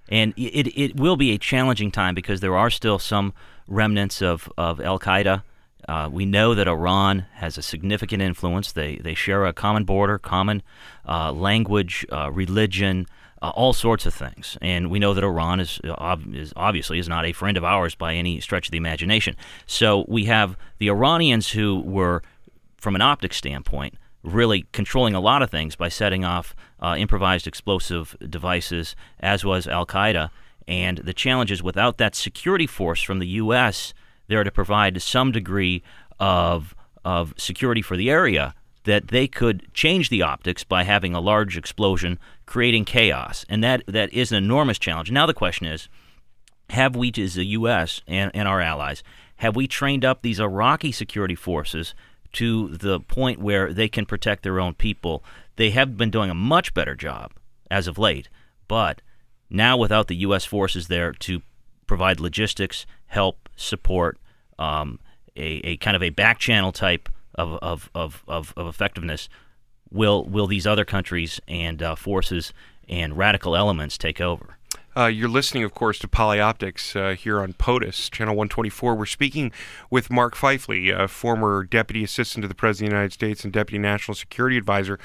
and it it will be a challenging time because there are still some remnants of of Al Qaeda. Uh, we know that Iran has a significant influence. They they share a common border, common uh, language, uh, religion, uh, all sorts of things. And we know that Iran is, ob- is obviously is not a friend of ours by any stretch of the imagination. So we have the Iranians who were, from an optic standpoint, really controlling a lot of things by setting off uh, improvised explosive devices, as was Al Qaeda. And the challenge is without that security force from the U.S., there to provide some degree of of security for the area that they could change the optics by having a large explosion, creating chaos, and that that is an enormous challenge. Now the question is, have we, as the U.S. and, and our allies, have we trained up these Iraqi security forces to the point where they can protect their own people? They have been doing a much better job as of late, but now without the U.S. forces there to provide logistics, help, support, um, a, a kind of a back channel type of, of, of, of, of effectiveness, will will these other countries and uh, forces and radical elements take over? Uh, you're listening, of course, to Polioptics uh, here on POTUS, Channel 124. We're speaking with Mark Pfeifle, uh, former Deputy Assistant to the President of the United States and Deputy National Security Advisor,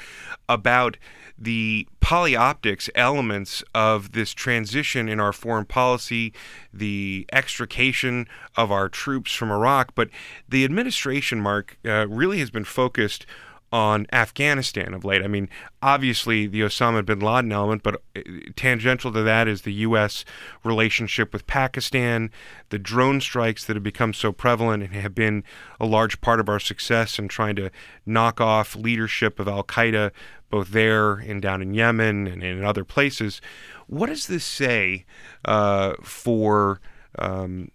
about the polioptics elements of this transition in our foreign policy, the extrication of our troops from Iraq. But the administration, Mark, uh, really has been focused on Afghanistan of late. I mean, obviously the Osama bin Laden element, but uh, tangential to that is the U.S. relationship with Pakistan, the drone strikes that have become so prevalent and have been a large part of our success in trying to knock off leadership of Al Qaeda, both there and down in Yemen and in other places. What does this say uh, for um,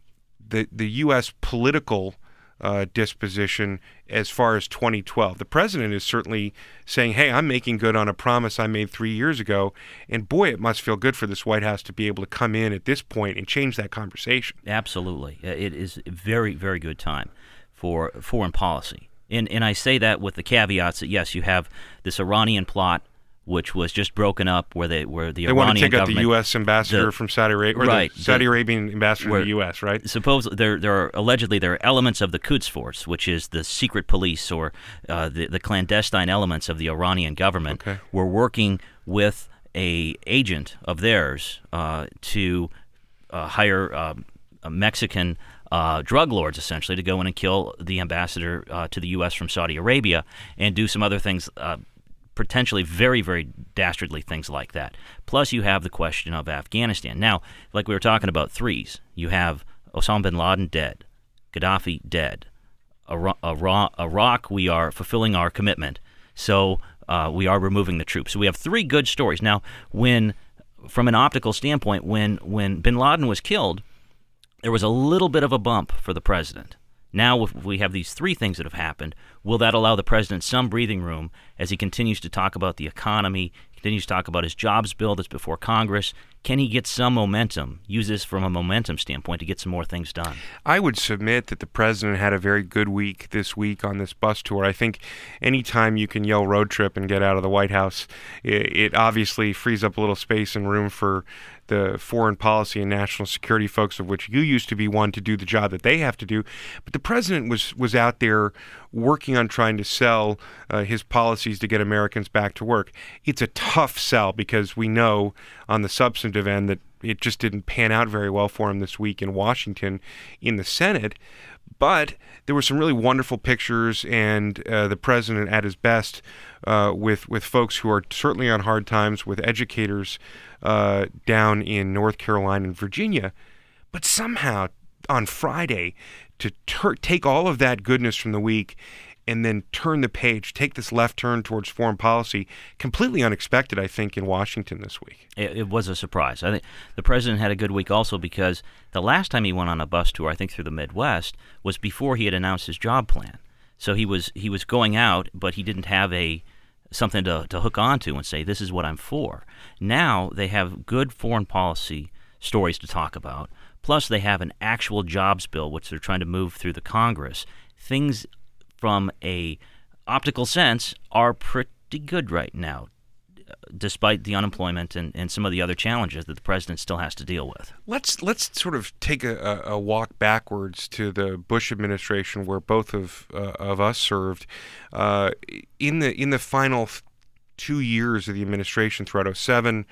the the U.S. political uh, disposition as far as 2012. The president is certainly saying, "Hey, I'm making good on a promise I made three years ago," and boy, it must feel good for this White House to be able to come in at this point and change that conversation. Absolutely, Uh, it is a very very good time for foreign policy, and and I say that with the caveats that yes, you have this Iranian plot. Which was just broken up, where they where the They want to take out the U.S. ambassador the- from Saudi Arabia, or right, the Saudi the- Arabian ambassador where- to the U.S. Right? suppose there there are allegedly there are elements of the Quds Force, which is the secret police or uh, the the clandestine elements of the Iranian government, Okay. were working with a agent of theirs uh, to uh, hire um, a Mexican. Uh, drug lords essentially to go in and kill the ambassador uh, to the U.S. from Saudi Arabia and do some other things, uh, potentially very, very dastardly things like that. Plus, you have the question of Afghanistan. Now, like we were talking about threes, you have Osama bin Laden dead, Gaddafi dead, Iraq, we are fulfilling our commitment. So uh, we are removing the troops. So we have three good stories. Now, when from an optical standpoint, when when Bin Laden was killed, there was a little bit of a bump for the president. Now if we have these three things that have happened. Will that allow the president some breathing room as he continues to talk about the economy, continues to talk about his jobs bill that's before Congress, can he get some momentum? Use this from a momentum standpoint to get some more things done. I would submit that the president had a very good week this week on this bus tour. I think anytime you can yell road trip and get out of the White House, it, it obviously frees up a little space and room for the foreign policy and national security folks, of which you used to be one, to do the job that they have to do. But the president was was out there working on trying to sell uh, his policies to get Americans back to work. It's a tough sell because we know on the substantive end that it just didn't pan out very well for him this week in Washington in the Senate. But there were some really wonderful pictures, and uh, the president at his best uh, with with folks who are certainly on hard times, with educators uh, down in North Carolina and Virginia. But somehow on Friday, to ter- take all of that goodness from the week and then turn the page, take this left turn towards foreign policy, completely unexpected, I think, in Washington this week. It, it, was a surprise. I think the president had a good week also because the last time he went on a bus tour, I think through the Midwest, was before he had announced his job plan. So he was he was going out, but he didn't have a something to, to hook onto and say this is what I'm for. Now they have good foreign policy stories to talk about. Plus, they have an actual jobs bill which they're trying to move through the Congress. Things from a optical sense are pretty good right now despite the unemployment and, and some of the other challenges that the president still has to deal with. Let's let's sort of take a, a walk backwards to the Bush administration, where both of uh, of us served. Uh, in the in the final two years of the administration, throughout 07,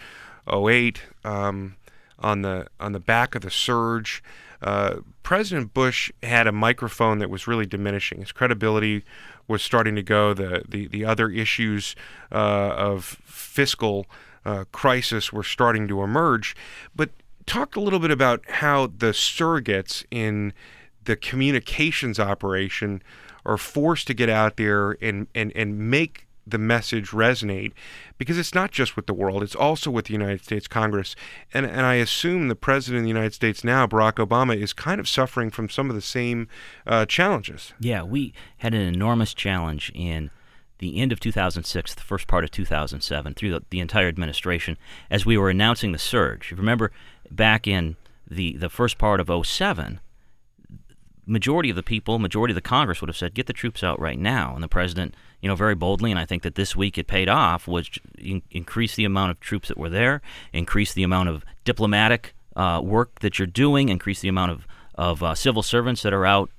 08, um, on the on the back of the surge. Uh, President Bush had a microphone that was really diminishing. His credibility was starting to go. The the, the other issues uh, of fiscal uh, crisis were starting to emerge. But talk a little bit about how the surrogates in the communications operation are forced to get out there and, and, and make the message resonate because it's not just with the world, it's also with the United States Congress. And, and I assume the President of the United States now, Barack Obama, is kind of suffering from some of the same uh, challenges. Yeah, we had an enormous challenge in the end of 2006, the first part of 2007, through the, the entire administration, as we were announcing the surge. Remember, back in the, the first part of 07, majority of the people, majority of the Congress would have said, "Get the troops out right now." And the president, you know, very boldly, and I think that this week it paid off, which in- increase the amount of troops that were there, increased the amount of diplomatic uh, work that you're doing, increased the amount of of uh, civil servants that are out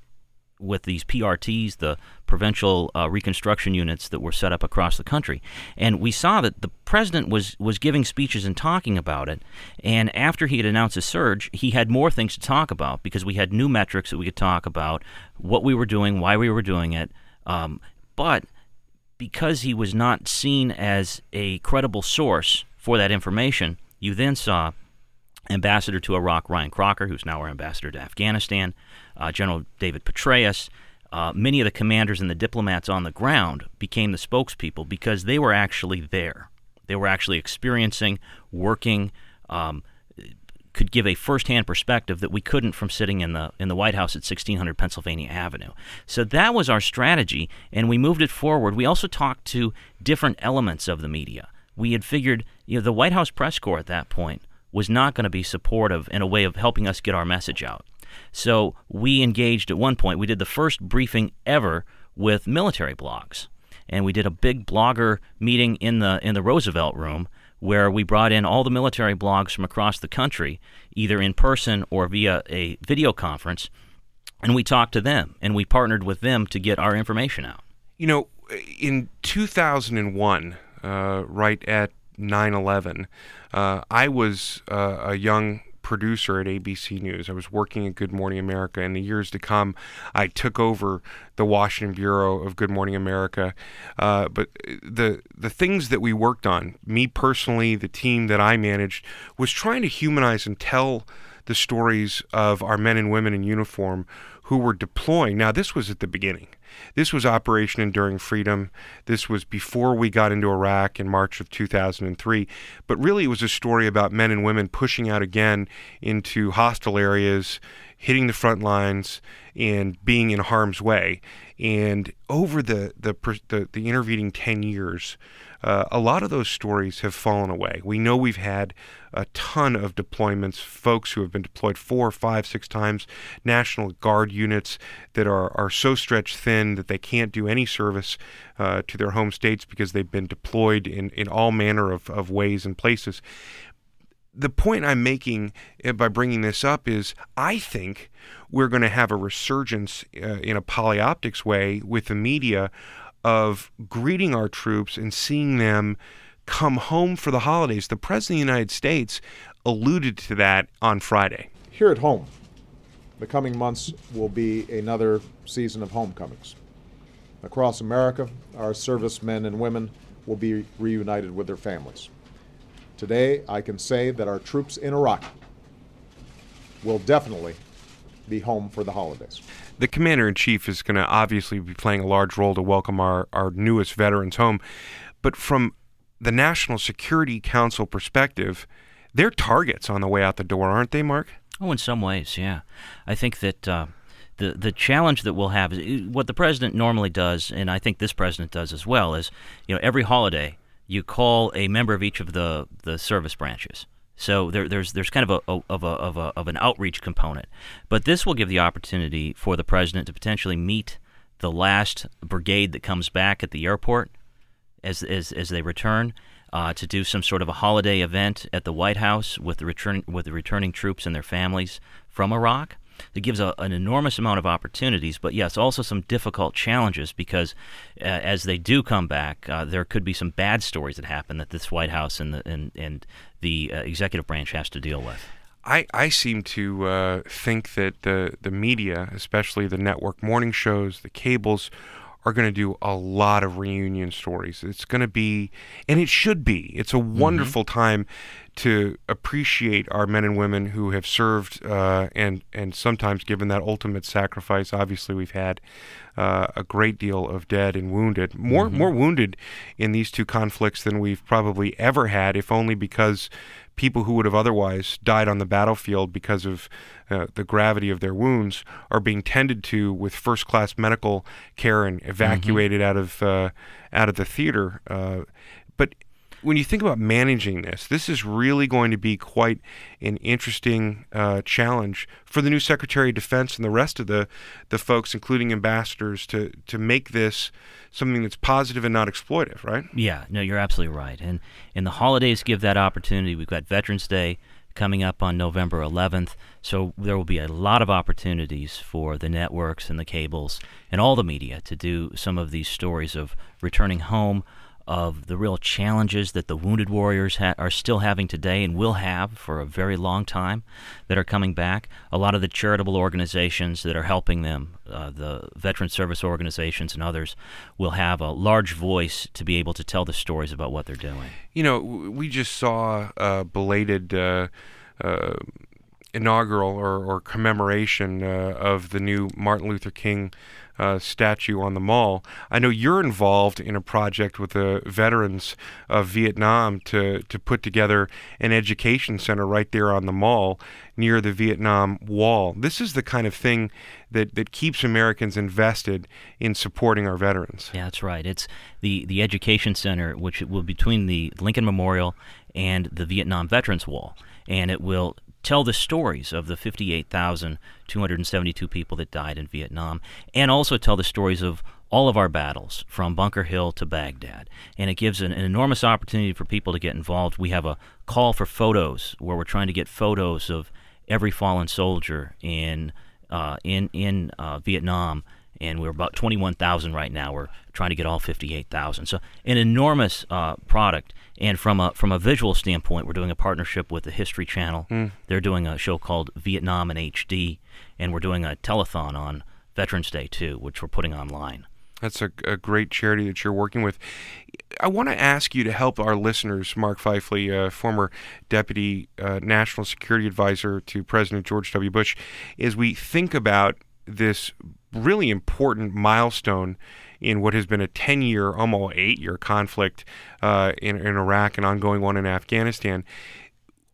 with these PRTs, the provincial uh, reconstruction units that were set up across the country. And we saw that the president was, was giving speeches and talking about it. And after he had announced a surge, he had more things to talk about because we had new metrics that we could talk about, what we were doing, why we were doing it. Um, but because he was not seen as a credible source for that information, you then saw Ambassador to Iraq Ryan Crocker, who's now our ambassador to Afghanistan, uh, General David Petraeus, uh, many of the commanders and the diplomats on the ground became the spokespeople because they were actually there. They were actually experiencing, working, um, could give a firsthand perspective that we couldn't from sitting in the in the White House at 1600 Pennsylvania Avenue. So that was our strategy, and we moved it forward. We also talked to different elements of the media. We had figured, you know, the White House press corps at that point was not going to be supportive in a way of helping us get our message out. So we engaged at one point. We did the first briefing ever with military blogs, and we did a big blogger meeting in the in the Roosevelt Room where we brought in all the military blogs from across the country, either in person or via a video conference, and we talked to them and we partnered with them to get our information out. You know, in 2001, uh, right at 9 11, uh, I was uh, a young producer at ABC News. I was working at Good Morning America. In the years to come, I took over the Washington bureau of Good Morning America. Uh, but the the things that we worked on, me personally, the team that I managed, was trying to humanize and tell the stories of our men and women in uniform who were deploying. Now, this was at the beginning. This was Operation Enduring Freedom. This was before we got into Iraq in March of 2003. But really, it was a story about men and women pushing out again into hostile areas, hitting the front lines, and being in harm's way. And over the the the, the intervening 10 years, uh, a lot of those stories have fallen away. We know we've had a ton of deployments, folks who have been deployed four, five, six times, National Guard units that are, are so stretched thin that they can't do any service uh, to their home states because they've been deployed in, in all manner of, of ways and places. The point I'm making uh, by bringing this up is I think we're going to have a resurgence uh, in a polioptics way with the media of greeting our troops and seeing them come home for the holidays. The President of the United States alluded to that on Friday. Here at home, the coming months will be another season of homecomings. Across America, our servicemen and women will be reunited with their families. Today, I can say that our troops in Iraq will definitely be home for the holidays. The commander in chief is going to obviously be playing a large role to welcome our, our newest veterans home. But from the National Security Council perspective, they're targets on the way out the door, aren't they, Mark? Oh, in some ways, yeah. I think that uh, the the challenge that we'll have is what the president normally does, and I think this president does as well, is you know every holiday you call a member of each of the the service branches. So there, there's there's kind of a, of a of a of an outreach component, but this will give the opportunity for the president to potentially meet the last brigade that comes back at the airport as as, as they return. Uh, to do some sort of a holiday event at the White House with the return with the returning troops and their families from Iraq. It gives a, an enormous amount of opportunities, but yes, also some difficult challenges because uh, as they do come back, uh, there could be some bad stories that happen that this White House and the and, and the uh, executive branch has to deal with. I, I seem to uh, think that the the media, especially the network morning shows, the cables, are going to do a lot of reunion stories. It's going to be, and it should be, it's a mm-hmm. wonderful time to appreciate our men and women who have served uh, and and sometimes given that ultimate sacrifice. Obviously, we've had uh, a great deal of dead and wounded, more mm-hmm. more wounded in these two conflicts than we've probably ever had, if only because people who would have otherwise died on the battlefield because of uh, the gravity of their wounds are being tended to with first class medical care and evacuated mm-hmm. out of uh, out of the theater. Uh, but when you think about managing this, this is really going to be quite an interesting uh, challenge for the new Secretary of Defense and the rest of the the folks, including ambassadors, to to make this something that's positive and not exploitive, right? Yeah, no, you're absolutely right. And and the holidays give that opportunity. We've got Veterans Day coming up on November 11th, so there will be a lot of opportunities for the networks and the cables and all the media to do some of these stories of returning home of the real challenges that the wounded warriors ha- are still having today and will have for a very long time that are coming back. A lot of the charitable organizations that are helping them, uh, the veteran service organizations and others, will have a large voice to be able to tell the stories about what they're doing. You know, we just saw a belated. Uh, uh, inaugural or, or commemoration uh, of the new Martin Luther King uh, statue on the mall. I know you're involved in a project with the veterans of Vietnam to, to put together an education center right there on the mall near the Vietnam Wall. This is the kind of thing that, that keeps Americans invested in supporting our veterans. Yeah, that's right. It's the, the education center, which will be between the Lincoln Memorial and the Vietnam Veterans Wall. And it will tell the stories of the 58,272 people that died in Vietnam, and also tell the stories of all of our battles from Bunker Hill to Baghdad. And it gives an, an, enormous opportunity for people to get involved. We have a call for photos where we're trying to get photos of every fallen soldier in uh, in in uh, Vietnam and we're about 21,000 right now. We're trying to get all 58,000. So an enormous uh, product. And from a from a visual standpoint, we're doing a partnership with the History Channel. Mm. They're doing a show called Vietnam in HD, and we're doing a telethon on Veterans Day too, which we're putting online. That's a, a great charity that you're working with. I want to ask you to help our listeners, Mark Pfeifle, uh, former Deputy uh, National Security Advisor to President George W. Bush, as we think about this really important milestone in what has been a 10 year, almost eight year conflict uh, in, in Iraq and ongoing one in Afghanistan.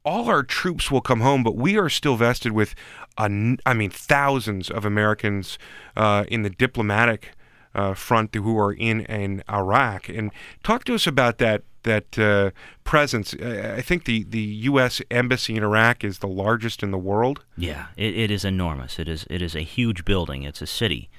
All our troops will come home, but we are still vested with, I mean, thousands of Americans uh, in the diplomatic uh, front who are in, in Iraq. And talk to us about that that uh, presence. I think the, the U.S. embassy in Iraq is the largest in the world. Yeah, it, it is enormous. It is it is a huge building. It's a city,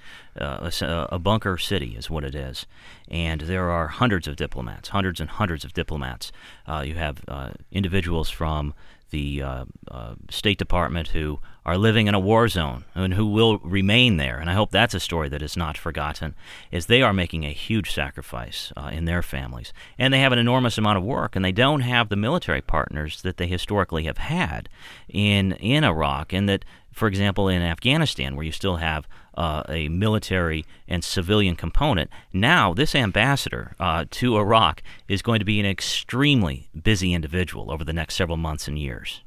uh, a, a, bunker city is what it is, and there are hundreds of diplomats, hundreds and hundreds of diplomats. Uh, you have uh, individuals from the uh, uh, State Department who are living in a war zone and who will remain there. And I hope that's a story that is not forgotten, is they are making a huge sacrifice uh, in their families. And they have an enormous amount of work, and they don't have the military partners that they historically have had in, in Iraq, and that for example, in Afghanistan, where you still have uh, a military and civilian component, now this ambassador uh, to Iraq is going to be an extremely busy individual over the next several months and years.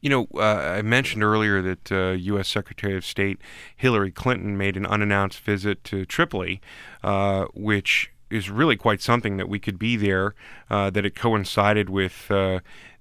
You know, uh, I mentioned earlier that U.S. Uh, Secretary of State Hillary Clinton made an unannounced visit to Tripoli, uh, which is really quite something that we could be there, uh, that it coincided with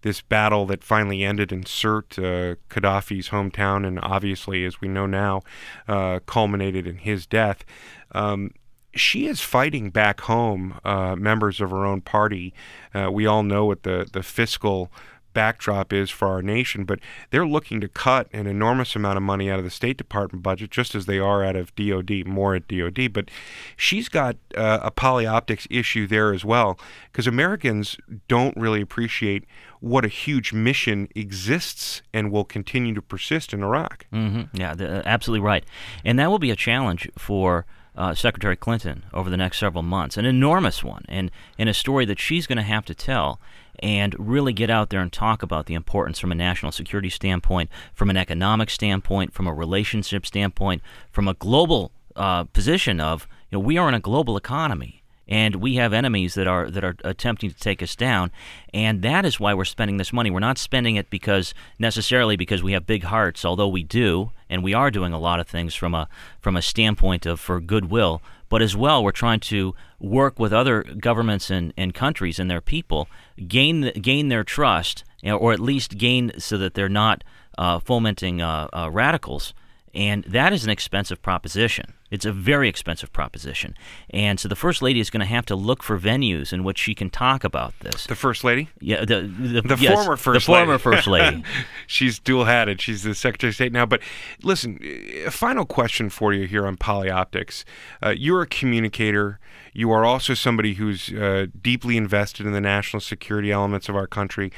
this battle that finally ended in Sirte, uh, Gaddafi's hometown, and obviously, as we know now, uh, culminated in his death. Um, she is fighting back home uh, members of her own party. Uh, we all know what the, the fiscal backdrop is for our nation, but they're looking to cut an enormous amount of money out of the State Department budget, just as they are out of DOD, more at DOD. But she's got uh, a polioptics issue there as well, because Americans don't really appreciate what a huge mission exists and will continue to persist in Iraq. Mm-hmm. Yeah, uh, absolutely right. And that will be a challenge for. Uh, Secretary Clinton over the next several months, an enormous one, and, and a story that she's going to have to tell and really get out there and talk about the importance from a national security standpoint, from an economic standpoint, from a relationship standpoint, from a global uh, position of you know we are in a global economy and we have enemies that are that are attempting to take us down. And that is why we're spending this money. We're not spending it because necessarily because we have big hearts although we do and we are doing a lot of things from a from a standpoint of for goodwill. But as well we're trying to work with other governments and, and countries and their people gain gain their trust or at least gain so that they're not uh, fomenting uh, uh, radicals and that is an expensive proposition. It's a very expensive proposition. And so the First Lady is going to have to look for venues in which she can talk about this. The First Lady? Yeah, the, the, the yes, former First the Lady. former First Lady. She's dual hatted. She's the Secretary of State now. But listen, a final question for you here on Polioptics. Uh, you're a communicator. You are also somebody who's uh, deeply invested in the national security elements of our country.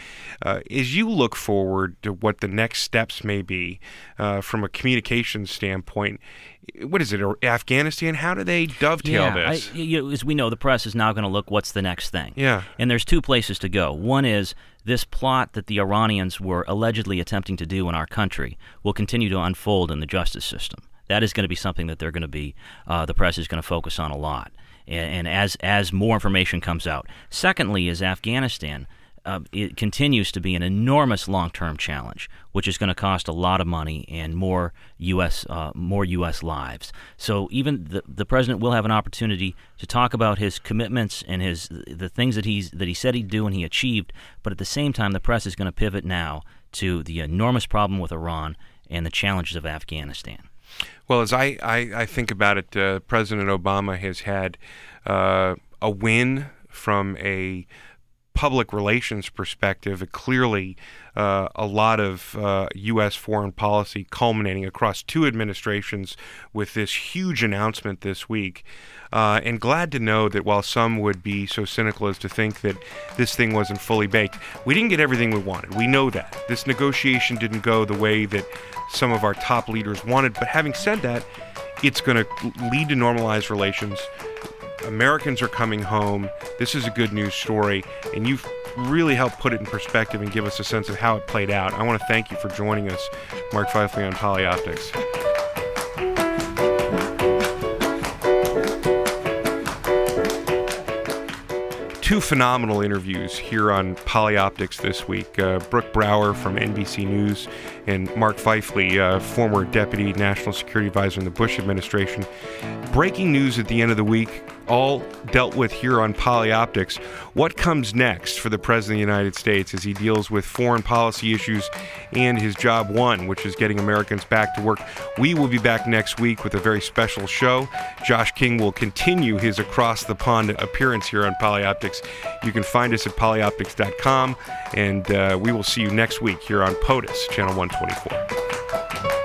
Uh, as you look forward to what the next steps may be uh, from a communications standpoint, what is it, Afghanistan? How do they dovetail yeah, this? I, you know, as we know, the press is now going to look what's the next thing. Yeah. And there's two places to go. One is this plot that the Iranians were allegedly attempting to do in our country will continue to unfold in the justice system. That is going to be something that they're going to be, uh, the press is going to focus on a lot and, as as more information comes out. Secondly, is Afghanistan. Uh, it continues to be an enormous long-term challenge, which is going to cost a lot of money and more U.S. Uh, more U.S. lives. So even the, the president will have an opportunity to talk about his commitments and his the things that he's that he said he'd do and he achieved. But at the same time, the press is going to pivot now to the enormous problem with Iran and the challenges of Afghanistan. Well, as I, I, I think about it, uh, President Obama has had uh, a win from a public relations perspective, clearly uh, a lot of uh, U.S. foreign policy culminating across two administrations with this huge announcement this week. Uh, and glad to know that while some would be so cynical as to think that this thing wasn't fully baked, we didn't get everything we wanted. We know that. This negotiation didn't go the way that some of our top leaders wanted. But having said that, it's going to lead to normalized relations. Americans are coming home. This is a good news story, and you've really helped put it in perspective and give us a sense of how it played out. I want to thank you for joining us, Mark Pfeifle on Polioptics. two phenomenal interviews here on Polioptics this week. Uh, Brooke Brower from NBC News and Mark Pfeifle, uh, former Deputy National Security Advisor in the Bush administration. Breaking news at the end of the week all dealt with here on Polioptics. What comes next for the President of the United States as he deals with foreign policy issues and his job one, which is getting Americans back to work? We will be back next week with a very special show. Josh King will continue his across the pond appearance here on Polyoptics. You can find us at polioptics.com, and uh, we will see you next week here on POTUS, Channel 124.